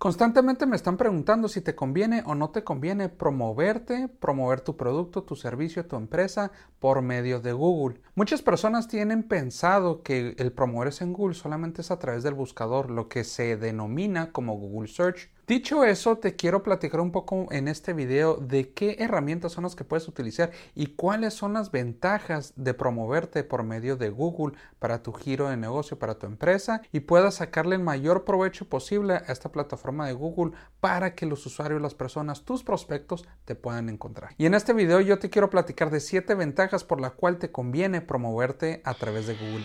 Constantemente me están preguntando si te conviene o no te conviene promoverte, promover tu producto, tu servicio, tu empresa por medio de Google. Muchas personas tienen pensado que el promoverse en Google solamente es a través del buscador, lo que se denomina como Google Search. Dicho eso, te quiero platicar un poco en este video de qué herramientas son las que puedes utilizar y cuáles son las ventajas de promoverte por medio de Google para tu giro de negocio, para tu empresa y puedas sacarle el mayor provecho posible a esta plataforma de Google para que los usuarios, las personas, tus prospectos te puedan encontrar. Y en este video yo te quiero platicar de 7 ventajas por las cuales te conviene promoverte a través de Google.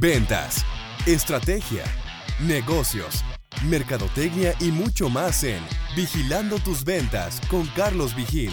Ventas, estrategia negocios, mercadotecnia y mucho más en Vigilando tus ventas con Carlos Vigil.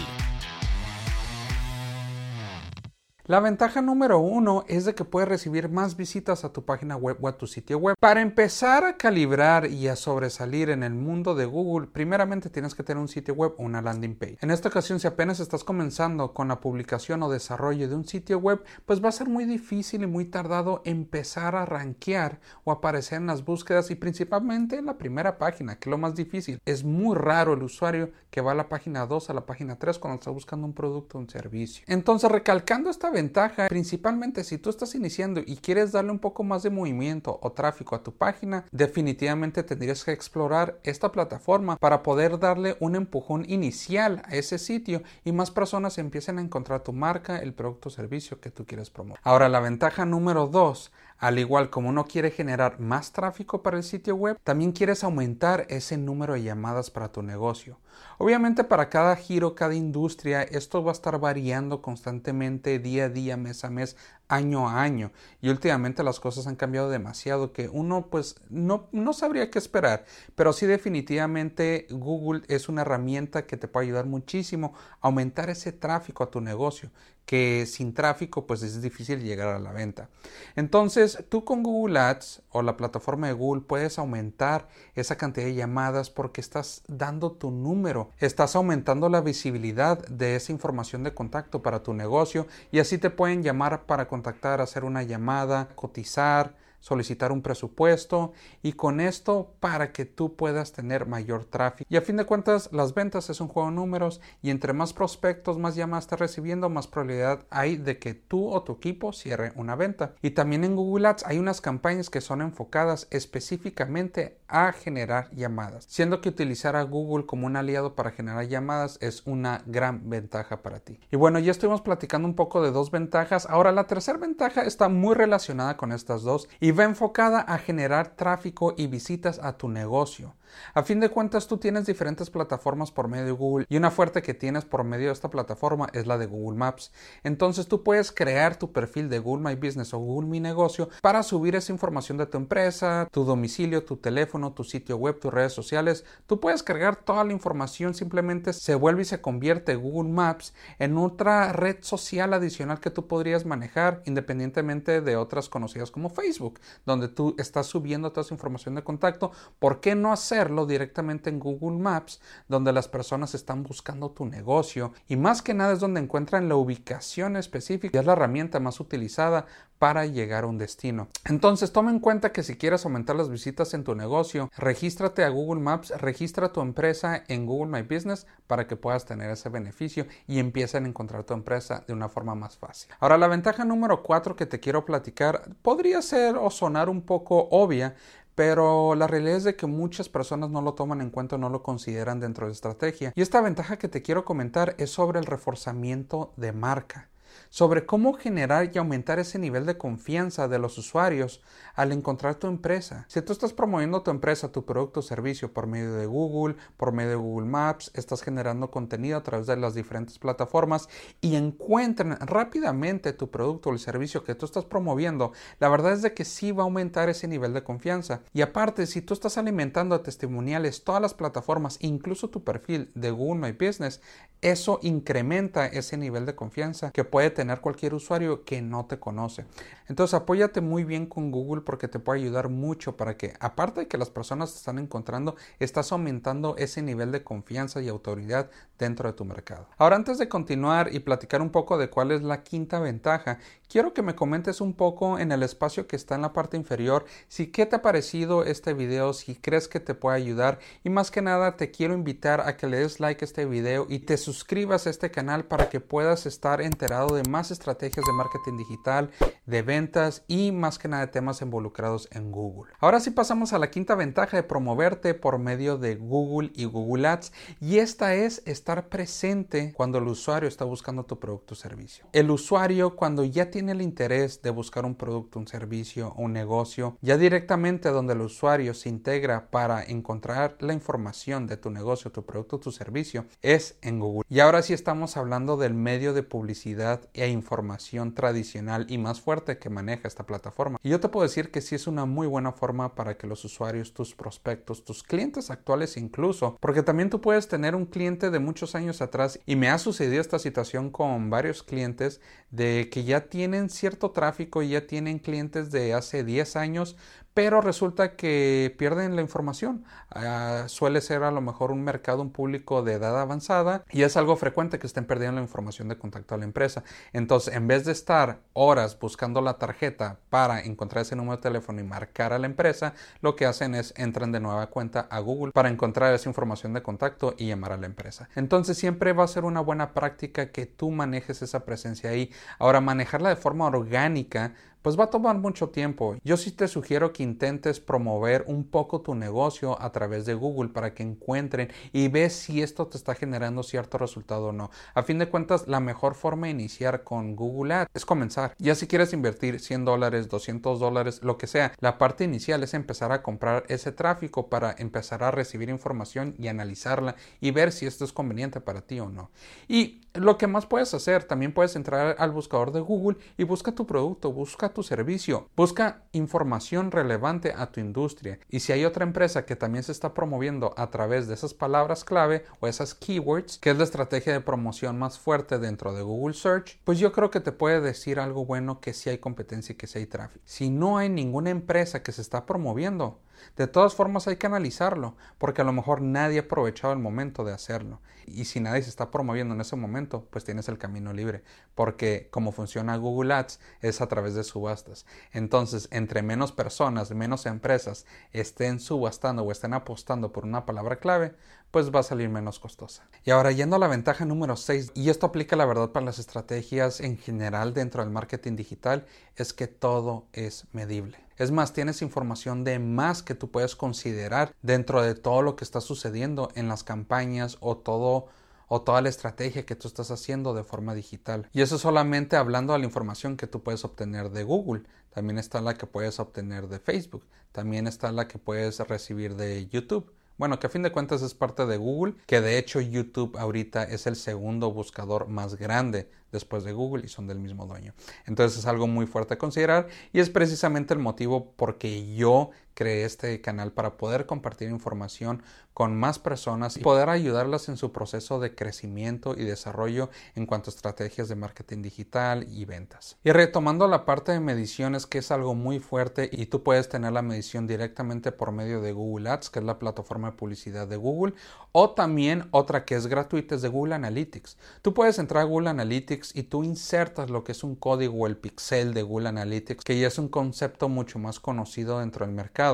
La ventaja número uno es de que puedes recibir más visitas a tu página web o a tu sitio web. Para empezar a calibrar y a sobresalir en el mundo de Google, primeramente tienes que tener un sitio web o una landing page. En esta ocasión, si apenas estás comenzando con la publicación o desarrollo de un sitio web, pues va a ser muy difícil y muy tardado empezar a rankear o aparecer en las búsquedas y principalmente en la primera página, que es lo más difícil. Es muy raro el usuario que va a la página 2, a la página 3 cuando está buscando un producto o un servicio. Entonces, recalcando esta ventaja, principalmente si tú estás iniciando y quieres darle un poco más de movimiento o tráfico a tu página, definitivamente tendrías que explorar esta plataforma para poder darle un empujón inicial a ese sitio y más personas empiecen a encontrar tu marca, el producto o servicio que tú quieres promover. Ahora, la ventaja número dos, al igual como uno quiere generar más tráfico para el sitio web, también quieres aumentar ese número de llamadas para tu negocio. Obviamente para cada giro, cada industria, esto va a estar variando constantemente día a día, mes a mes, año a año. Y últimamente las cosas han cambiado demasiado que uno pues no, no sabría qué esperar. Pero sí definitivamente Google es una herramienta que te puede ayudar muchísimo a aumentar ese tráfico a tu negocio que sin tráfico pues es difícil llegar a la venta. Entonces tú con Google Ads o la plataforma de Google puedes aumentar esa cantidad de llamadas porque estás dando tu número, estás aumentando la visibilidad de esa información de contacto para tu negocio y así te pueden llamar para contactar, hacer una llamada, cotizar, solicitar un presupuesto y con esto para que tú puedas tener mayor tráfico. Y a fin de cuentas, las ventas es un juego de números y entre más prospectos, más llamadas estás recibiendo, más probabilidad hay de que tú o tu equipo cierre una venta. Y también en Google Ads hay unas campañas que son enfocadas específicamente a generar llamadas, siendo que utilizar a Google como un aliado para generar llamadas es una gran ventaja para ti. Y bueno, ya estuvimos platicando un poco de dos ventajas. Ahora la tercera ventaja está muy relacionada con estas dos y va enfocada a generar tráfico y visitas a tu negocio. A fin de cuentas, tú tienes diferentes plataformas por medio de Google y una fuerte que tienes por medio de esta plataforma es la de Google Maps. Entonces tú puedes crear tu perfil de Google My Business o Google Mi Negocio para subir esa información de tu empresa, tu domicilio, tu teléfono, tu sitio web, tus redes sociales. Tú puedes cargar toda la información, simplemente se vuelve y se convierte Google Maps en otra red social adicional que tú podrías manejar independientemente de otras conocidas como Facebook, donde tú estás subiendo toda esa información de contacto. ¿Por qué no hacer directamente en Google Maps, donde las personas están buscando tu negocio y más que nada es donde encuentran la ubicación específica y es la herramienta más utilizada para llegar a un destino. Entonces, toma en cuenta que si quieres aumentar las visitas en tu negocio, regístrate a Google Maps, registra tu empresa en Google My Business para que puedas tener ese beneficio y empiecen a encontrar tu empresa de una forma más fácil. Ahora, la ventaja número 4 que te quiero platicar podría ser o sonar un poco obvia, pero la realidad es de que muchas personas no lo toman en cuenta no lo consideran dentro de estrategia. Y esta ventaja que te quiero comentar es sobre el reforzamiento de marca sobre cómo generar y aumentar ese nivel de confianza de los usuarios al encontrar tu empresa. Si tú estás promoviendo tu empresa, tu producto o servicio por medio de Google, por medio de Google Maps, estás generando contenido a través de las diferentes plataformas y encuentran rápidamente tu producto o el servicio que tú estás promoviendo, la verdad es de que sí va a aumentar ese nivel de confianza. Y aparte, si tú estás alimentando a testimoniales todas las plataformas, incluso tu perfil de Google My Business, eso incrementa ese nivel de confianza que puede tener cualquier usuario que no te conoce. Entonces apóyate muy bien con Google porque te puede ayudar mucho para que, aparte de que las personas te están encontrando, estás aumentando ese nivel de confianza y autoridad dentro de tu mercado. Ahora, antes de continuar y platicar un poco de cuál es la quinta ventaja, quiero que me comentes un poco en el espacio que está en la parte inferior si qué te ha parecido este video, si crees que te puede ayudar y más que nada te quiero invitar a que le des like a este video y te suscribas a este canal para que puedas estar enterado de más estrategias de marketing digital, de ventas y más que nada de temas involucrados en Google. Ahora sí pasamos a la quinta ventaja de promoverte por medio de Google y Google Ads y esta es estar presente cuando el usuario está buscando tu producto o servicio. El usuario cuando ya tiene el interés de buscar un producto, un servicio un negocio, ya directamente donde el usuario se integra para encontrar la información de tu negocio, tu producto, tu servicio, es en Google. Y ahora sí estamos hablando del medio de publicidad e información tradicional y más fuerte que maneja esta plataforma. Y yo te puedo decir que sí es una muy buena forma para que los usuarios, tus prospectos, tus clientes actuales incluso, porque también tú puedes tener un cliente de muchos años atrás y me ha sucedido esta situación con varios clientes de que ya tienen cierto tráfico y ya tienen clientes de hace 10 años, pero resulta que pierden la información. Ah, suele ser a lo mejor un mercado, un público de edad avanzada y es algo frecuente que estén perdiendo la información de contacto a la empresa. Entonces, en vez de estar horas buscando la tarjeta para encontrar ese número de teléfono y marcar a la empresa, lo que hacen es entran de nueva cuenta a Google para encontrar esa información de contacto y llamar a la empresa. Entonces, siempre va a ser una buena práctica que tú manejes esa presencia ahí. Ahora, manejarla de forma orgánica pues va a tomar mucho tiempo. Yo sí te sugiero que intentes promover un poco tu negocio a través de Google para que encuentren y ves si esto te está generando cierto resultado o no. A fin de cuentas, la mejor forma de iniciar con Google Ads es comenzar. Ya si quieres invertir 100 dólares, 200 dólares, lo que sea, la parte inicial es empezar a comprar ese tráfico para empezar a recibir información y analizarla y ver si esto es conveniente para ti o no. Y lo que más puedes hacer, también puedes entrar al buscador de Google y busca tu producto, busca tu servicio. Busca información relevante a tu industria. Y si hay otra empresa que también se está promoviendo a través de esas palabras clave o esas keywords, que es la estrategia de promoción más fuerte dentro de Google Search, pues yo creo que te puede decir algo bueno que si hay competencia y que si hay tráfico. Si no hay ninguna empresa que se está promoviendo, de todas formas hay que analizarlo, porque a lo mejor nadie ha aprovechado el momento de hacerlo. Y si nadie se está promoviendo en ese momento, pues tienes el camino libre, porque como funciona Google Ads es a través de subastas. Entonces, entre menos personas, menos empresas estén subastando o estén apostando por una palabra clave, pues va a salir menos costosa. Y ahora yendo a la ventaja número 6, y esto aplica la verdad para las estrategias en general dentro del marketing digital, es que todo es medible. Es más, tienes información de más que tú puedes considerar dentro de todo lo que está sucediendo en las campañas o todo o toda la estrategia que tú estás haciendo de forma digital. Y eso solamente hablando de la información que tú puedes obtener de Google. También está la que puedes obtener de Facebook. También está la que puedes recibir de YouTube. Bueno, que a fin de cuentas es parte de Google, que de hecho YouTube ahorita es el segundo buscador más grande después de Google y son del mismo dueño. Entonces es algo muy fuerte a considerar y es precisamente el motivo porque yo creé este canal para poder compartir información con más personas y poder ayudarlas en su proceso de crecimiento y desarrollo en cuanto a estrategias de marketing digital y ventas. Y retomando la parte de mediciones que es algo muy fuerte y tú puedes tener la medición directamente por medio de Google Ads, que es la plataforma de publicidad de Google, o también otra que es gratuita es de Google Analytics. Tú puedes entrar a Google Analytics y tú insertas lo que es un código o el pixel de Google Analytics, que ya es un concepto mucho más conocido dentro del mercado,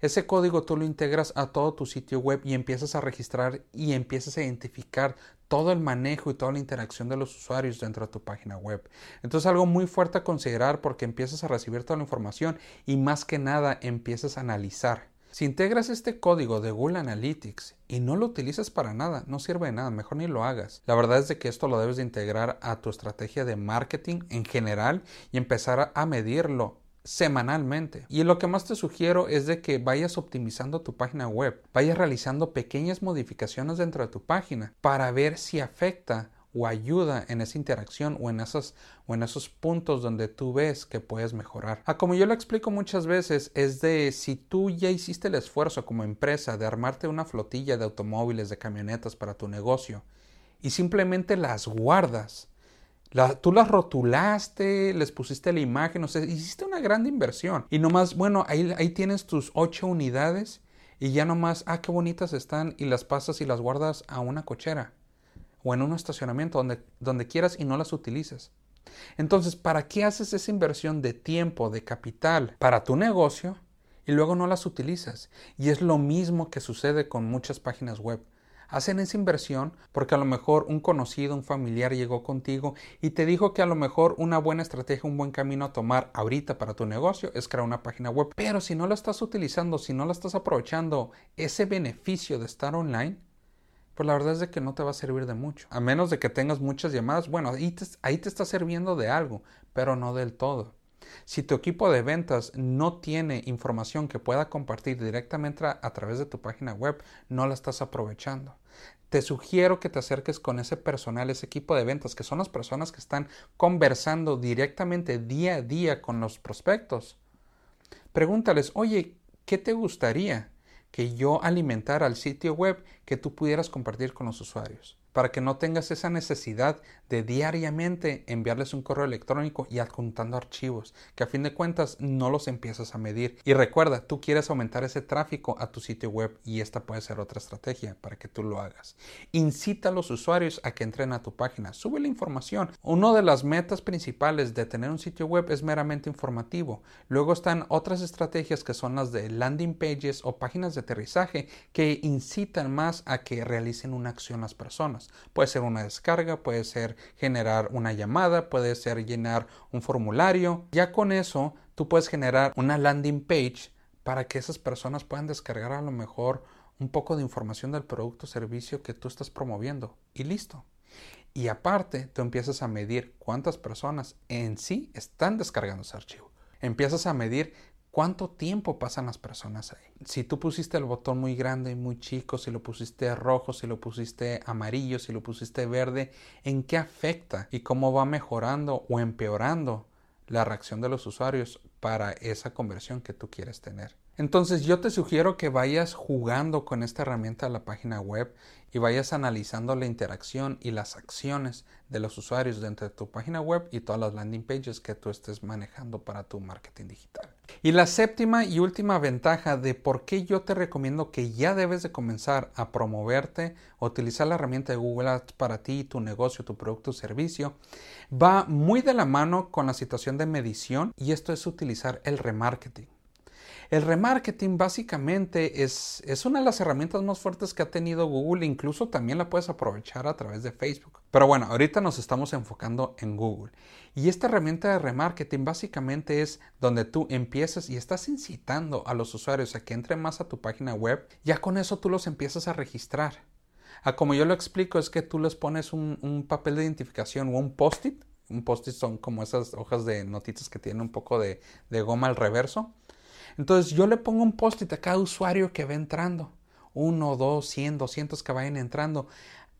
ese código tú lo integras a todo tu sitio web y empiezas a registrar y empiezas a identificar todo el manejo y toda la interacción de los usuarios dentro de tu página web. Entonces algo muy fuerte a considerar porque empiezas a recibir toda la información y más que nada empiezas a analizar. Si integras este código de Google Analytics y no lo utilizas para nada, no sirve de nada, mejor ni lo hagas. La verdad es de que esto lo debes de integrar a tu estrategia de marketing en general y empezar a medirlo semanalmente. Y lo que más te sugiero es de que vayas optimizando tu página web, vayas realizando pequeñas modificaciones dentro de tu página para ver si afecta o ayuda en esa interacción o en, esos, o en esos puntos donde tú ves que puedes mejorar. Ah, como yo lo explico muchas veces, es de si tú ya hiciste el esfuerzo como empresa de armarte una flotilla de automóviles, de camionetas para tu negocio y simplemente las guardas, tú las rotulaste, les pusiste la imagen, o sea, hiciste una gran inversión. Y nomás, bueno, ahí, ahí tienes tus ocho unidades y ya nomás, ah, qué bonitas están y las pasas y las guardas a una cochera o en un estacionamiento donde, donde quieras y no las utilices. Entonces, ¿para qué haces esa inversión de tiempo, de capital para tu negocio y luego no las utilizas? Y es lo mismo que sucede con muchas páginas web. Hacen esa inversión porque a lo mejor un conocido, un familiar llegó contigo y te dijo que a lo mejor una buena estrategia, un buen camino a tomar ahorita para tu negocio es crear una página web. Pero si no la estás utilizando, si no la estás aprovechando, ese beneficio de estar online, pues la verdad es de que no te va a servir de mucho. A menos de que tengas muchas llamadas, bueno, ahí te, está sirviendo de algo, pero no del todo. Si tu equipo de ventas no tiene información que pueda compartir directamente a, través de tu página web, no la estás aprovechando. Te sugiero que te acerques con ese personal, ese equipo de ventas, que son las personas que están conversando directamente día a día con los prospectos. Pregúntales, oye, ¿qué te gustaría? que yo alimentara al sitio web que tú pudieras compartir con los usuarios para que no tengas esa necesidad de diariamente enviarles un correo electrónico y adjuntando archivos, que a fin de cuentas no los empiezas a medir. Y recuerda, tú quieres aumentar ese tráfico a tu sitio web y esta puede ser otra estrategia para que tú lo hagas. Incita a los usuarios a que entren a tu página, sube la información. Una de las metas principales de tener un sitio web es meramente informativo. Luego están otras estrategias que son las de landing pages o páginas de aterrizaje que incitan más a que realicen una acción las personas. Puede ser una descarga, puede ser generar una llamada, puede ser llenar un formulario. Ya con eso tú puedes generar una landing page para que esas personas puedan descargar a lo mejor un poco de información del producto o servicio que tú estás promoviendo y listo. Y aparte, tú empiezas a medir cuántas personas en sí están descargando ese archivo. Empiezas a medir ¿Cuánto tiempo pasan las personas ahí? Si tú pusiste el botón muy grande, muy chico, si lo pusiste rojo, si lo pusiste amarillo, si lo pusiste verde, ¿en qué afecta y cómo va mejorando o empeorando la reacción de los usuarios para esa conversión que tú quieres tener? Entonces yo te sugiero que vayas jugando con esta herramienta de la página web y vayas analizando la interacción y las acciones de los usuarios dentro de tu página web y todas las landing pages que tú estés manejando para tu marketing digital. Y la séptima y última ventaja de por qué yo te recomiendo que ya debes de comenzar a promoverte, utilizar la herramienta de Google Ads para ti, tu negocio, tu producto o servicio, va muy de la mano con la situación de medición y esto es utilizar el remarketing. El remarketing básicamente es, es, una de las herramientas más fuertes que ha tenido Google, incluso también la puedes aprovechar a través de Facebook. Pero bueno, ahorita nos estamos enfocando en Google. Y esta herramienta de remarketing básicamente es donde tú empiezas y estás incitando a los usuarios a que entren más a tu página web, ya con eso tú los empiezas a registrar. A como yo lo explico es que tú les pones un, papel de identificación o un post-it. Un post-it son como esas hojas de notitas que tienen un poco de goma al reverso entonces yo le pongo un post-it a cada usuario que va entrando. Uno, dos, cien, doscientos que vayan entrando.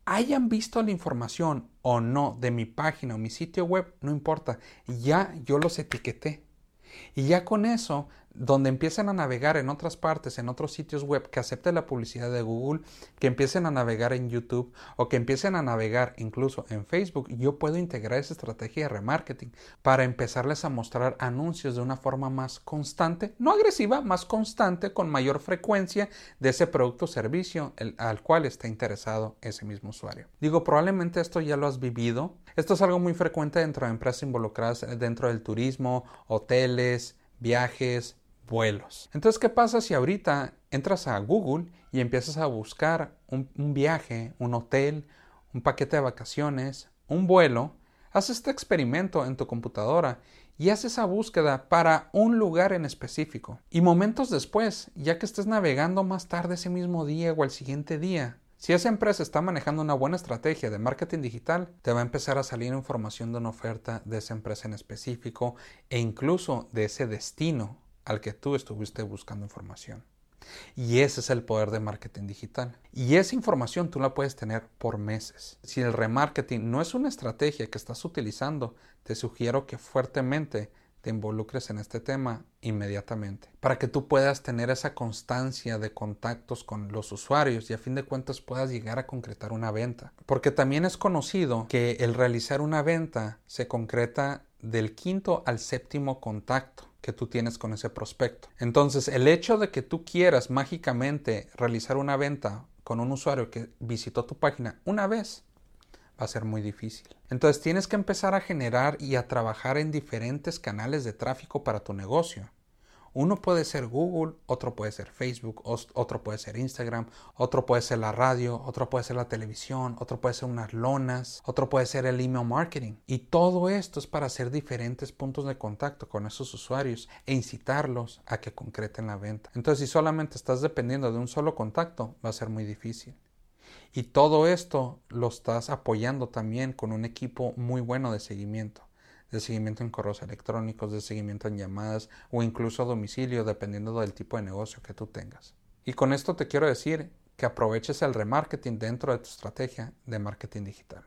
Hayan visto la información o no de mi página o mi sitio web, no importa. Ya yo los etiqueté. Y ya con eso donde empiecen a navegar en otras partes, en otros sitios web, que acepten la publicidad de Google, que empiecen a navegar en YouTube o que empiecen a navegar incluso en Facebook, yo puedo integrar esa estrategia de remarketing para empezarles a mostrar anuncios de una forma más constante, no agresiva, más constante, con mayor frecuencia de ese producto o servicio al cual está interesado ese mismo usuario. Digo, probablemente esto ya lo has vivido. Esto es algo muy frecuente dentro de empresas involucradas dentro del turismo, hoteles, viajes, vuelos. Entonces, ¿qué pasa si ahorita entras a Google y empiezas a buscar un, viaje, un hotel, un paquete de vacaciones, un vuelo? Haz este experimento en tu computadora y haz esa búsqueda para un lugar en específico. Y momentos después, ya que estés navegando más tarde ese mismo día o el siguiente día, si esa empresa está manejando una buena estrategia de marketing digital, te va a empezar a salir información de una oferta de esa empresa en específico e incluso de ese destino al que tú estuviste buscando información. Y ese es el poder de marketing digital. Y esa información tú la puedes tener por meses. Si el remarketing no es una estrategia que estás utilizando, te sugiero que fuertemente te involucres en este tema inmediatamente para que tú puedas tener esa constancia de contactos con los usuarios y a fin de cuentas puedas llegar a concretar una venta. Porque también es conocido que el realizar una venta se concreta del quinto al séptimo contacto que tú tienes con ese prospecto. Entonces, el hecho de que tú quieras mágicamente realizar una venta con un usuario que visitó tu página una vez, va a ser muy difícil. Entonces tienes que empezar a generar y a trabajar en diferentes canales de tráfico para tu negocio. Uno puede ser Google, otro puede ser Facebook, otro puede ser Instagram, otro puede ser la radio, otro puede ser la televisión, otro puede ser unas lonas, otro puede ser el email marketing. Y todo esto es para hacer diferentes puntos de contacto con esos usuarios e incitarlos a que concreten la venta. Entonces, si solamente estás dependiendo de un solo contacto, va a ser muy difícil. Y todo esto lo estás apoyando también con un equipo muy bueno de seguimiento de seguimiento en correos electrónicos, de seguimiento en llamadas o incluso a domicilio, dependiendo del tipo de negocio que tú tengas. Y con esto te quiero decir que aproveches el remarketing dentro de tu estrategia de marketing digital.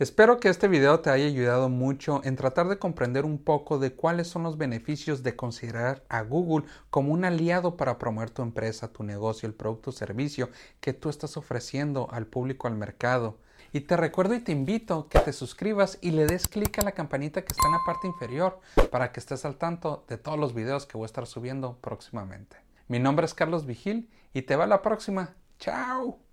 Espero que este video te haya ayudado mucho en tratar de comprender un poco de cuáles son los beneficios de considerar a Google como un aliado para promover tu empresa, tu negocio, el producto o servicio que tú estás ofreciendo al público, al mercado y te recuerdo y te invito que te suscribas y le des clic a la campanita que está en la parte inferior para que estés al tanto de todos los videos que voy a estar subiendo próximamente. Mi nombre es Carlos Vigil y te va a la próxima. ¡Chao!